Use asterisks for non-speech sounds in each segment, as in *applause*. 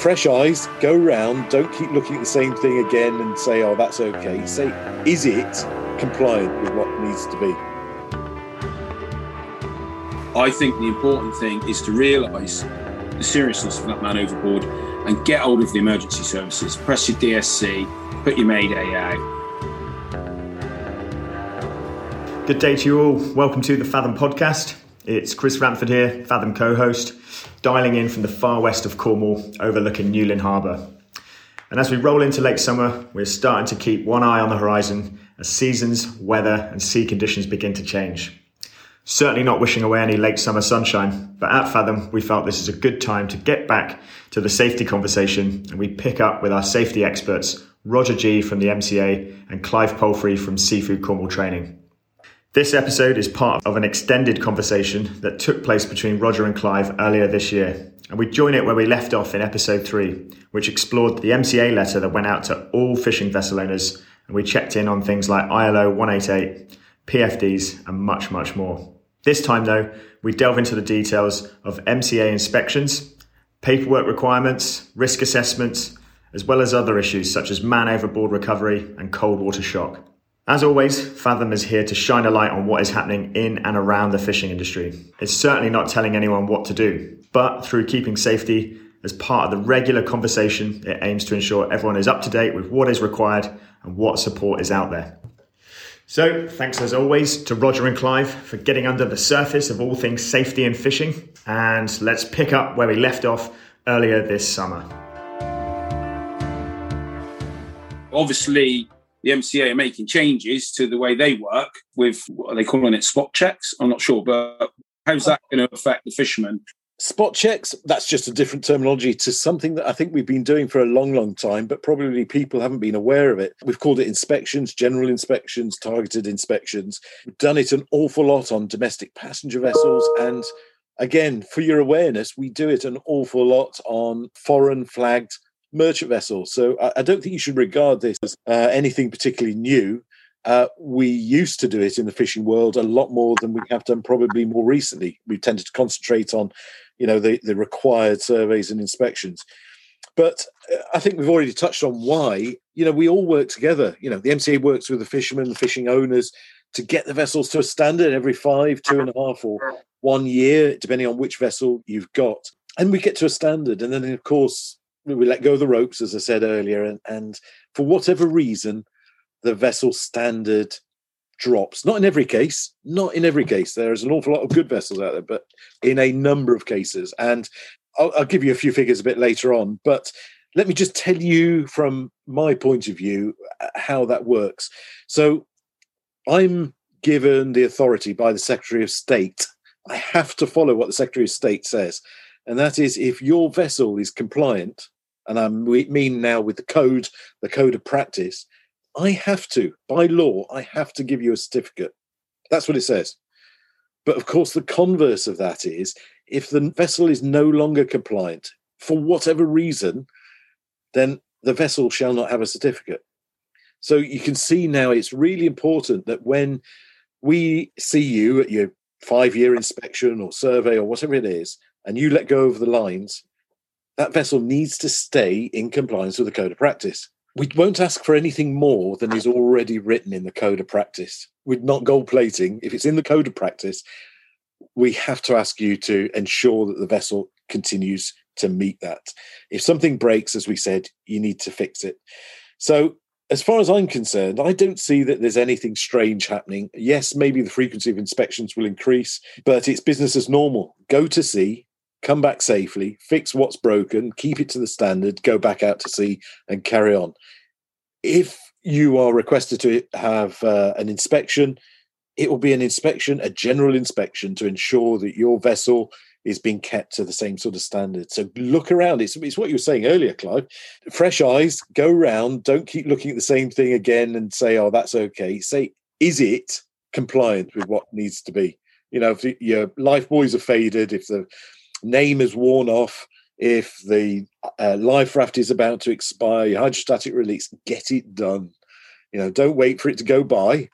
fresh eyes, go round, don't keep looking at the same thing again and say, oh, that's okay. Say, is it compliant with what needs to be? I think the important thing is to realise the seriousness of that man overboard and get hold of the emergency services. Press your DSC, put your Mayday out. Good day to you all. Welcome to the Fathom podcast. It's Chris Ramford here, Fathom co host, dialing in from the far west of Cornwall, overlooking Newlyn Harbour. And as we roll into late summer, we're starting to keep one eye on the horizon as seasons, weather, and sea conditions begin to change. Certainly not wishing away any late summer sunshine, but at Fathom, we felt this is a good time to get back to the safety conversation and we pick up with our safety experts, Roger G from the MCA and Clive Palfrey from Seafood Cornwall Training. This episode is part of an extended conversation that took place between Roger and Clive earlier this year. And we join it where we left off in episode three, which explored the MCA letter that went out to all fishing vessel owners. And we checked in on things like ILO 188, PFDs, and much, much more. This time, though, we delve into the details of MCA inspections, paperwork requirements, risk assessments, as well as other issues such as man overboard recovery and cold water shock. As always, Fathom is here to shine a light on what is happening in and around the fishing industry. It's certainly not telling anyone what to do, but through keeping safety as part of the regular conversation, it aims to ensure everyone is up to date with what is required and what support is out there. So, thanks as always to Roger and Clive for getting under the surface of all things safety and fishing. And let's pick up where we left off earlier this summer. Obviously, the MCA are making changes to the way they work with what are they calling it spot checks? I'm not sure, but how's that going to affect the fishermen? Spot checks, that's just a different terminology to something that I think we've been doing for a long, long time, but probably people haven't been aware of it. We've called it inspections, general inspections, targeted inspections. We've done it an awful lot on domestic passenger vessels. And again, for your awareness, we do it an awful lot on foreign flagged merchant vessels. So I, I don't think you should regard this as uh, anything particularly new. Uh, we used to do it in the fishing world a lot more than we have done probably more recently. We've tended to concentrate on, you know, the, the required surveys and inspections. But uh, I think we've already touched on why. You know, we all work together. You know, the MCA works with the fishermen, the fishing owners, to get the vessels to a standard every five, two and a half, or one year, depending on which vessel you've got. And we get to a standard. And then, of course, we let go of the ropes, as I said earlier, and, and for whatever reason, the vessel standard drops. Not in every case, not in every case. There's an awful lot of good vessels out there, but in a number of cases. And I'll, I'll give you a few figures a bit later on, but let me just tell you from my point of view uh, how that works. So I'm given the authority by the Secretary of State. I have to follow what the Secretary of State says and that is if your vessel is compliant, and I mean now with the code, the code of practice, I have to, by law, I have to give you a certificate. That's what it says. But of course, the converse of that is if the vessel is no longer compliant for whatever reason, then the vessel shall not have a certificate. So you can see now it's really important that when we see you at your five year inspection or survey or whatever it is, and you let go of the lines, that vessel needs to stay in compliance with the code of practice. We won't ask for anything more than is already written in the code of practice. We're not gold plating. If it's in the code of practice, we have to ask you to ensure that the vessel continues to meet that. If something breaks, as we said, you need to fix it. So, as far as I'm concerned, I don't see that there's anything strange happening. Yes, maybe the frequency of inspections will increase, but it's business as normal. Go to sea, come back safely, fix what's broken, keep it to the standard, go back out to sea and carry on. If you are requested to have uh, an inspection, it will be an inspection, a general inspection to ensure that your vessel is being kept to the same sort of standard. So look around. It's, it's what you were saying earlier, Clive. Fresh eyes, go round. Don't keep looking at the same thing again and say, oh, that's okay. Say, is it compliant with what needs to be? You know, if your life buoys are faded, if the name is worn off, if the uh, life raft is about to expire, hydrostatic release, get it done. You know, don't wait for it to go by.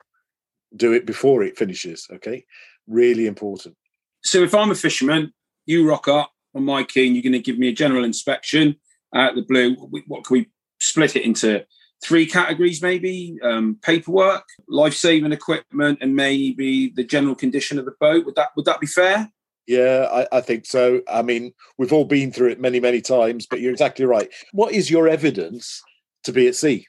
Do it before it finishes. Okay, really important. So if I'm a fisherman, you rock up on my quay and you're going to give me a general inspection. at the blue, what can we split it into? Three categories, maybe um, paperwork, life-saving equipment, and maybe the general condition of the boat. Would that would that be fair? Yeah, I, I, think so. I mean, we've all been through it many, many times, but you're exactly right. What is your evidence to be at sea?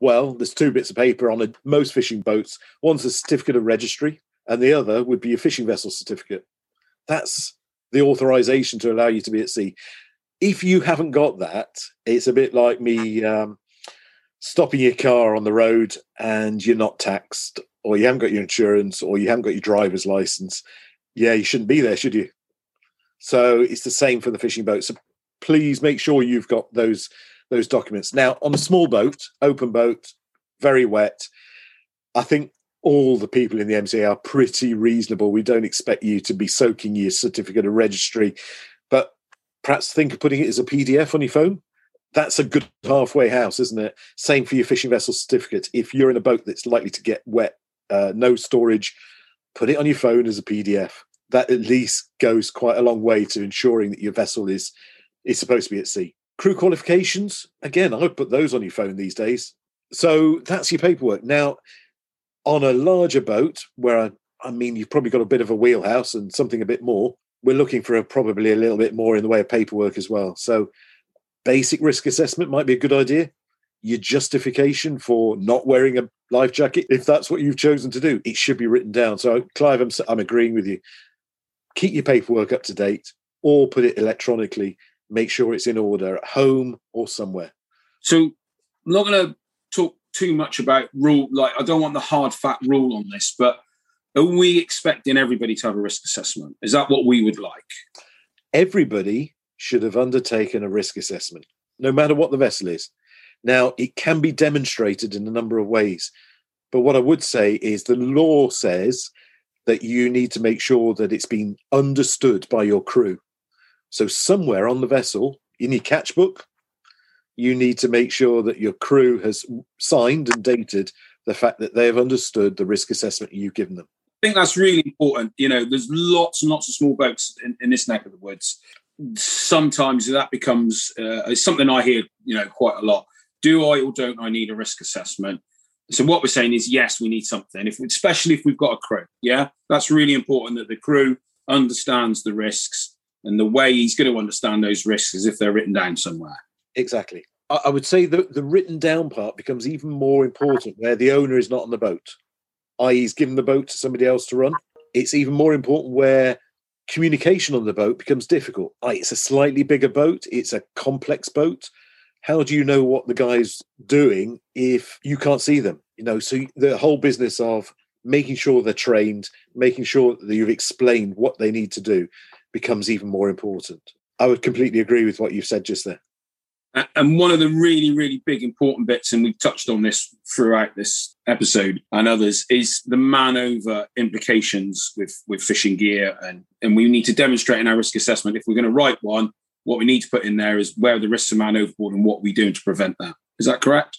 Well, there's two bits of paper on a, most fishing boats. One's a certificate of registry, and the other would be a fishing vessel certificate. That's the authorization to allow you to be at sea. If you haven't got that, it's a bit like me um, stopping your car on the road and you're not taxed, or you haven't got your insurance, or you haven't got your driver's license yeah, you shouldn't be there, should you? So it's the same for the fishing boat. So please make sure you've got those those documents. Now, on a small boat, open boat, very wet, I think all the people in the MCA are pretty reasonable. We don't expect you to be soaking your certificate of registry, but perhaps think of putting it as a PDF on your phone. That's a good halfway house, isn't it? Same for your fishing vessel certificate. If you're in a boat that's likely to get wet, uh, no storage, put it on your phone as a PDF. That at least goes quite a long way to ensuring that your vessel is is supposed to be at sea. Crew qualifications, again, I would put those on your phone these days. So that's your paperwork. Now, on a larger boat, where I, I mean, you've probably got a bit of a wheelhouse and something a bit more, we're looking for a, probably a little bit more in the way of paperwork as well. So, basic risk assessment might be a good idea your justification for not wearing a life jacket, if that's what you've chosen to do, it should be written down. So, Clive, I'm, I'm agreeing with you. Keep your paperwork up to date or put it electronically. Make sure it's in order at home or somewhere. So, I'm not going to talk too much about rule. Like, I don't want the hard fat rule on this, but are we expecting everybody to have a risk assessment? Is that what we would like? Everybody should have undertaken a risk assessment, no matter what the vessel is. Now, it can be demonstrated in a number of ways. But what I would say is the law says that you need to make sure that it's been understood by your crew. So, somewhere on the vessel, in your catch book, you need to make sure that your crew has signed and dated the fact that they have understood the risk assessment you've given them. I think that's really important. You know, there's lots and lots of small boats in, in this neck of the woods. Sometimes that becomes uh, something I hear, you know, quite a lot do I or don't I need a risk assessment? So what we're saying is yes, we need something. If especially if we've got a crew, yeah, that's really important that the crew understands the risks and the way he's going to understand those risks is if they're written down somewhere. Exactly. I would say that the written down part becomes even more important where the owner is not on the boat, i.e., he's given the boat to somebody else to run. It's even more important where communication on the boat becomes difficult. It's a slightly bigger boat, it's a complex boat how do you know what the guy's doing if you can't see them? You know, so the whole business of making sure they're trained, making sure that you've explained what they need to do becomes even more important. I would completely agree with what you've said just there. And one of the really, really big important bits, and we've touched on this throughout this episode and others, is the man over implications with, with fishing gear. And, and we need to demonstrate in our risk assessment if we're going to write one, what we need to put in there is where the risks of man overboard and what we doing to prevent that. Is that correct?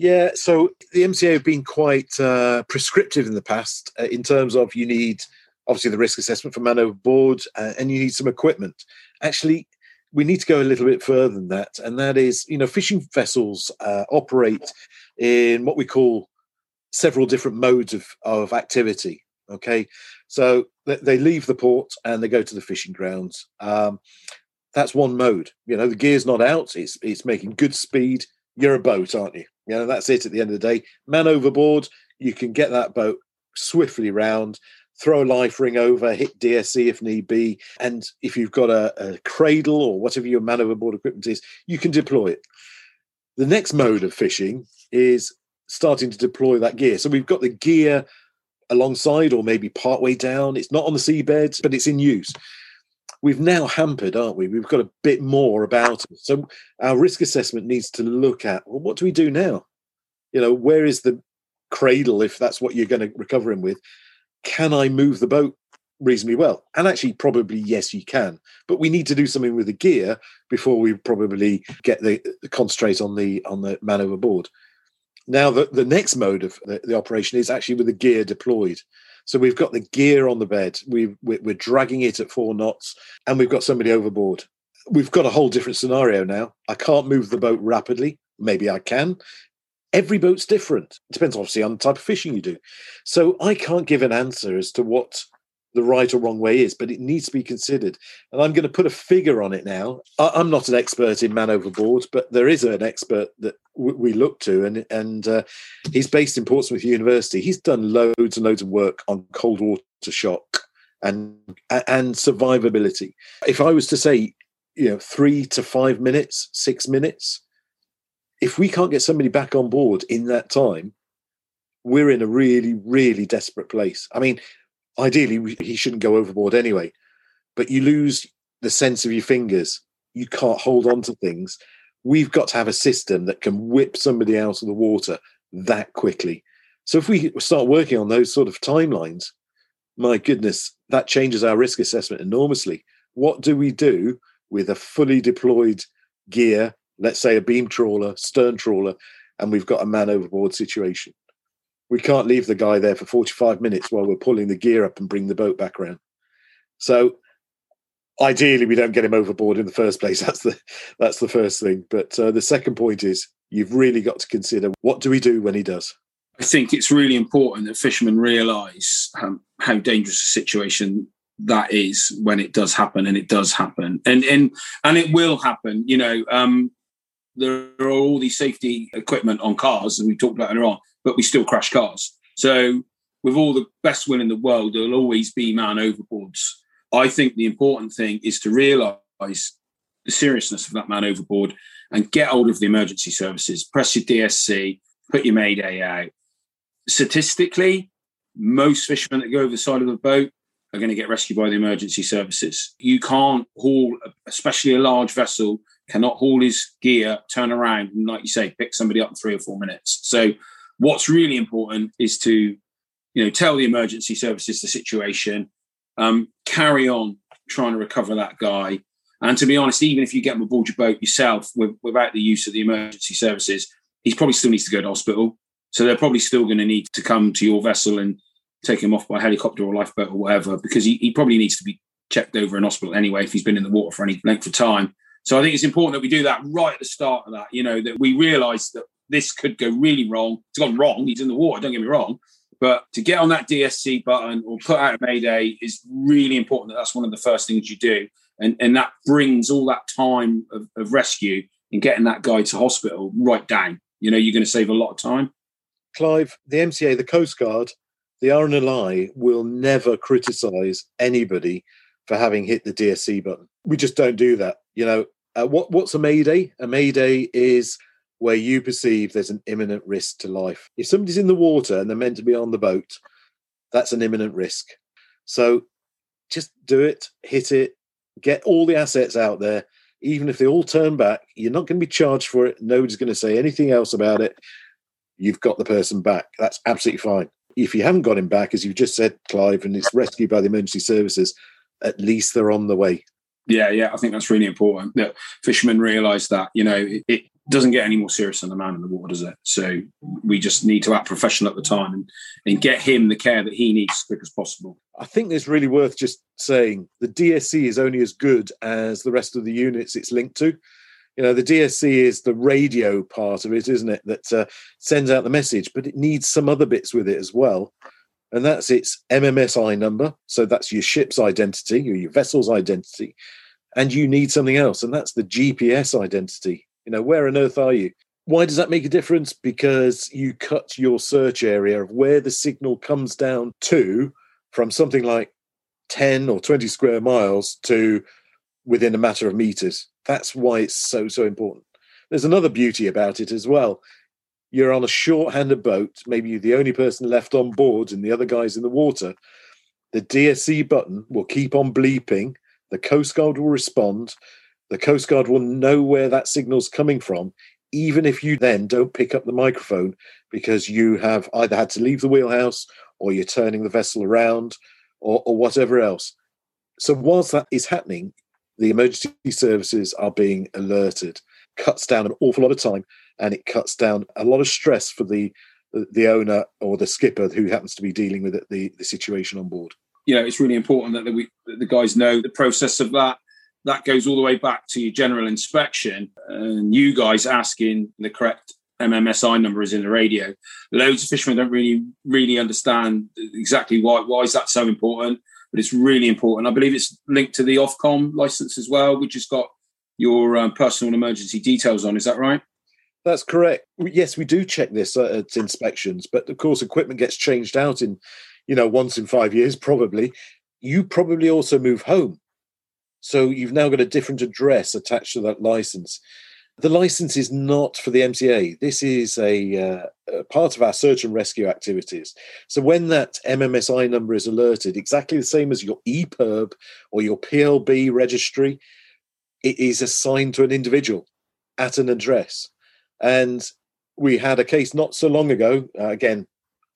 Yeah, so the MCA have been quite uh, prescriptive in the past uh, in terms of you need obviously the risk assessment for man overboard uh, and you need some equipment. Actually, we need to go a little bit further than that, and that is, you know, fishing vessels uh, operate in what we call several different modes of, of activity. Okay, so they leave the port and they go to the fishing grounds. Um, that's one mode. You know, the gear's not out. It's it's making good speed. You're a boat, aren't you? You know, that's it at the end of the day. Man overboard, you can get that boat swiftly round, throw a life ring over, hit DSC if need be. And if you've got a, a cradle or whatever your man overboard equipment is, you can deploy it. The next mode of fishing is starting to deploy that gear. So we've got the gear alongside or maybe partway down. It's not on the seabed, but it's in use we've now hampered, aren't we? We've got a bit more about it. So our risk assessment needs to look at well, what do we do now? You know, where is the cradle if that's what you're going to recover him with? Can I move the boat reasonably well? And actually, probably yes, you can. But we need to do something with the gear before we probably get the, the concentrate on the on the man overboard. Now, the, the next mode of the, the operation is actually with the gear deployed. So we've got the gear on the bed. we we're dragging it at four knots, and we've got somebody overboard. we've got a whole different scenario now. I can't move the boat rapidly. Maybe I can. Every boat's different. It depends, obviously, on the type of fishing you do. So I can't give an answer as to what the right or wrong way is, but it needs to be considered. And I'm going to put a figure on it now. I'm not an expert in man overboard, but there is an expert that we look to, and and uh, he's based in Portsmouth University. He's done loads and loads of work on cold water shock and and survivability. If I was to say, you know, three to five minutes, six minutes, if we can't get somebody back on board in that time, we're in a really, really desperate place. I mean, ideally, he shouldn't go overboard anyway, but you lose the sense of your fingers. You can't hold on to things. We've got to have a system that can whip somebody out of the water that quickly. So if we start working on those sort of timelines, my goodness, that changes our risk assessment enormously. What do we do with a fully deployed gear, let's say a beam trawler, stern trawler, and we've got a man overboard situation? We can't leave the guy there for 45 minutes while we're pulling the gear up and bring the boat back around. So ideally we don't get him overboard in the first place *laughs* that's the that's the first thing but uh, the second point is you've really got to consider what do we do when he does I think it's really important that fishermen realise um, how dangerous a situation that is when it does happen, and it does happen, and and and it will happen. You know, um, there are all these safety equipment on cars, and we talked about earlier on, but we still crash cars. So, with all the best will in the world, there'll always be man overboards. I think the important thing is to realise the seriousness of that man overboard and get hold of the emergency services. Press your DSC, put your Mayday out, statistically, most fishermen that go over the side of a boat are going to get rescued by the emergency services. You can't haul, especially a large vessel, cannot haul his gear, turn around, and like you say, pick somebody up in three or four minutes. So, what's really important is to, you know, tell the emergency services the situation, um, carry on trying to recover that guy. And to be honest, even if you get him aboard your boat yourself with, without the use of the emergency services, he probably still needs to go to hospital. So they're probably still going to need to come to your vessel and take him off by helicopter or lifeboat or whatever, because he, he probably needs to be checked over in hospital anyway if he's been in the water for any length of time. So I think it's important that we do that right at the start of that, you know, that we realise that this could go really wrong. It's gone wrong. He's in the water, don't get me wrong. But to get on that DSC button or put out a Mayday is really important that that's one of the first things you do. And, and that brings all that time of, of rescue and getting that guy to hospital right down. You know, you're going to save a lot of time. Clive, the MCA, the Coast Guard, the RNLI will never criticise anybody for having hit the DSC button. We just don't do that. You know, uh, what what's a mayday? A mayday is where you perceive there's an imminent risk to life. If somebody's in the water and they're meant to be on the boat, that's an imminent risk. So just do it, hit it, get all the assets out there. Even if they all turn back, you're not going to be charged for it. Nobody's going to say anything else about it you've got the person back. That's absolutely fine. If you haven't got him back, as you've just said, Clive, and it's rescued by the emergency services, at least they're on the way. Yeah, yeah, I think that's really important that fishermen realise that you know it, it, doesn't get any more serious than the man in the water, does it? So we just need to act professional at the time and, and get him the care that he needs as quick as possible. I think it's really worth just saying the DSC is only as good as the rest of the units it's linked to you know the dsc is the radio part of it isn't it that uh, sends out the message but it needs some other bits with it as well and that's its mmsi number. So that's your ship's identity or your vessel's identity and you need something else and that's the gps identity. You know where on earth are you? Why does that make a difference? Because you cut your search area of where the signal comes down to from something like 10 or 20 square miles to within a matter of meters. That's why it's so, so important. There's another beauty about it as well. You're on a short-handed boat, maybe you're the only person left on board and the other guy's in the water. The DSC button will keep on bleeping. The Coast Guard will respond. The Coast Guard will know where that signal's coming from, even if you then don't pick up the microphone because you have either had to leave the wheelhouse or you're turning the vessel around or, or whatever else. So, whilst that is happening, the emergency services are being alerted cuts down an awful lot of time and it cuts down a lot of stress for the the owner or the skipper who happens to be dealing with it, the, the situation on board. You know, it's really important that, we, that the guys know the process of that. that goes all the way back to your general inspection and you guys asking the correct MMSI number is in the radio. Loads of fishermen don't really really understand exactly why why is that so important, but it's really important. I believe it's linked to the Ofcom license as well, which has got your um, personal emergency details on. Is that right? That's correct. Yes, we do check this at inspections, but of course, equipment gets changed out in, you know, once in five years, probably. You probably also move home. So you've now got a different address attached to that license. The license is not for the MCA. This is a, uh, a, part of our search and rescue activities. So when that MMSI number is alerted, exactly the same as your EPIRB or your PLB registry, it is assigned to an individual at an address. And we had a case not so long ago, uh, again,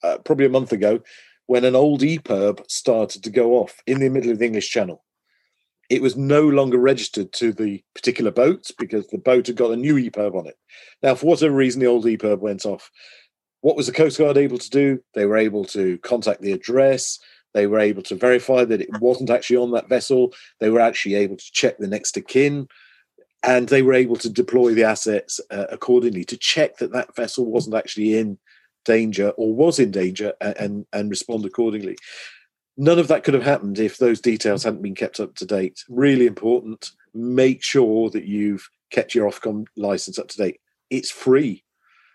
uh, probably a month ago, when an old EPIRB started to go off in the middle of the English Channel it was no longer registered to the particular boat because the boat had got a new EPIRB on it. Now, for whatever reason, the old EPIRB went off. What was the Coast Guard able to do? They were able to contact the address. They were able to verify that it wasn't actually on that vessel. They were actually able to check the next of kin. And they were able to deploy the assets uh, accordingly to check that that vessel wasn't actually in danger or was in danger and, and, and respond accordingly none of that could have happened if those details hadn't been kept up to date. Really important. Make sure that you've kept your Ofcom license up to date. It's free.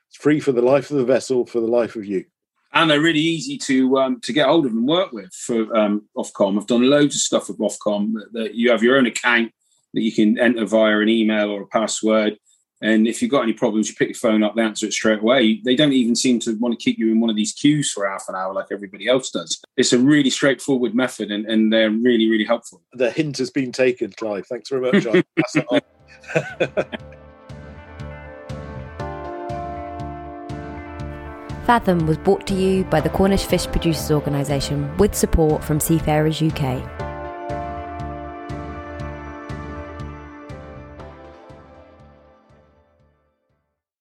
It's free for the life of the vessel, for the life of you. And they're really easy to um, to get hold of and work with for um, Ofcom. I've done loads of stuff with Ofcom. That, that you have your own account that you can enter via an email or a password and if you've got any problems, you pick your phone up, they answer it straight away. They don't even seem to want to keep you in one of these queues for half an hour like everybody else does. It's a really straightforward method and, and they're really, really helpful. The hint has been taken, Clive. Thanks very much. *laughs* *laughs* Fathom was brought to you by the Cornish Fish Producers Organisation with support from Seafarers UK.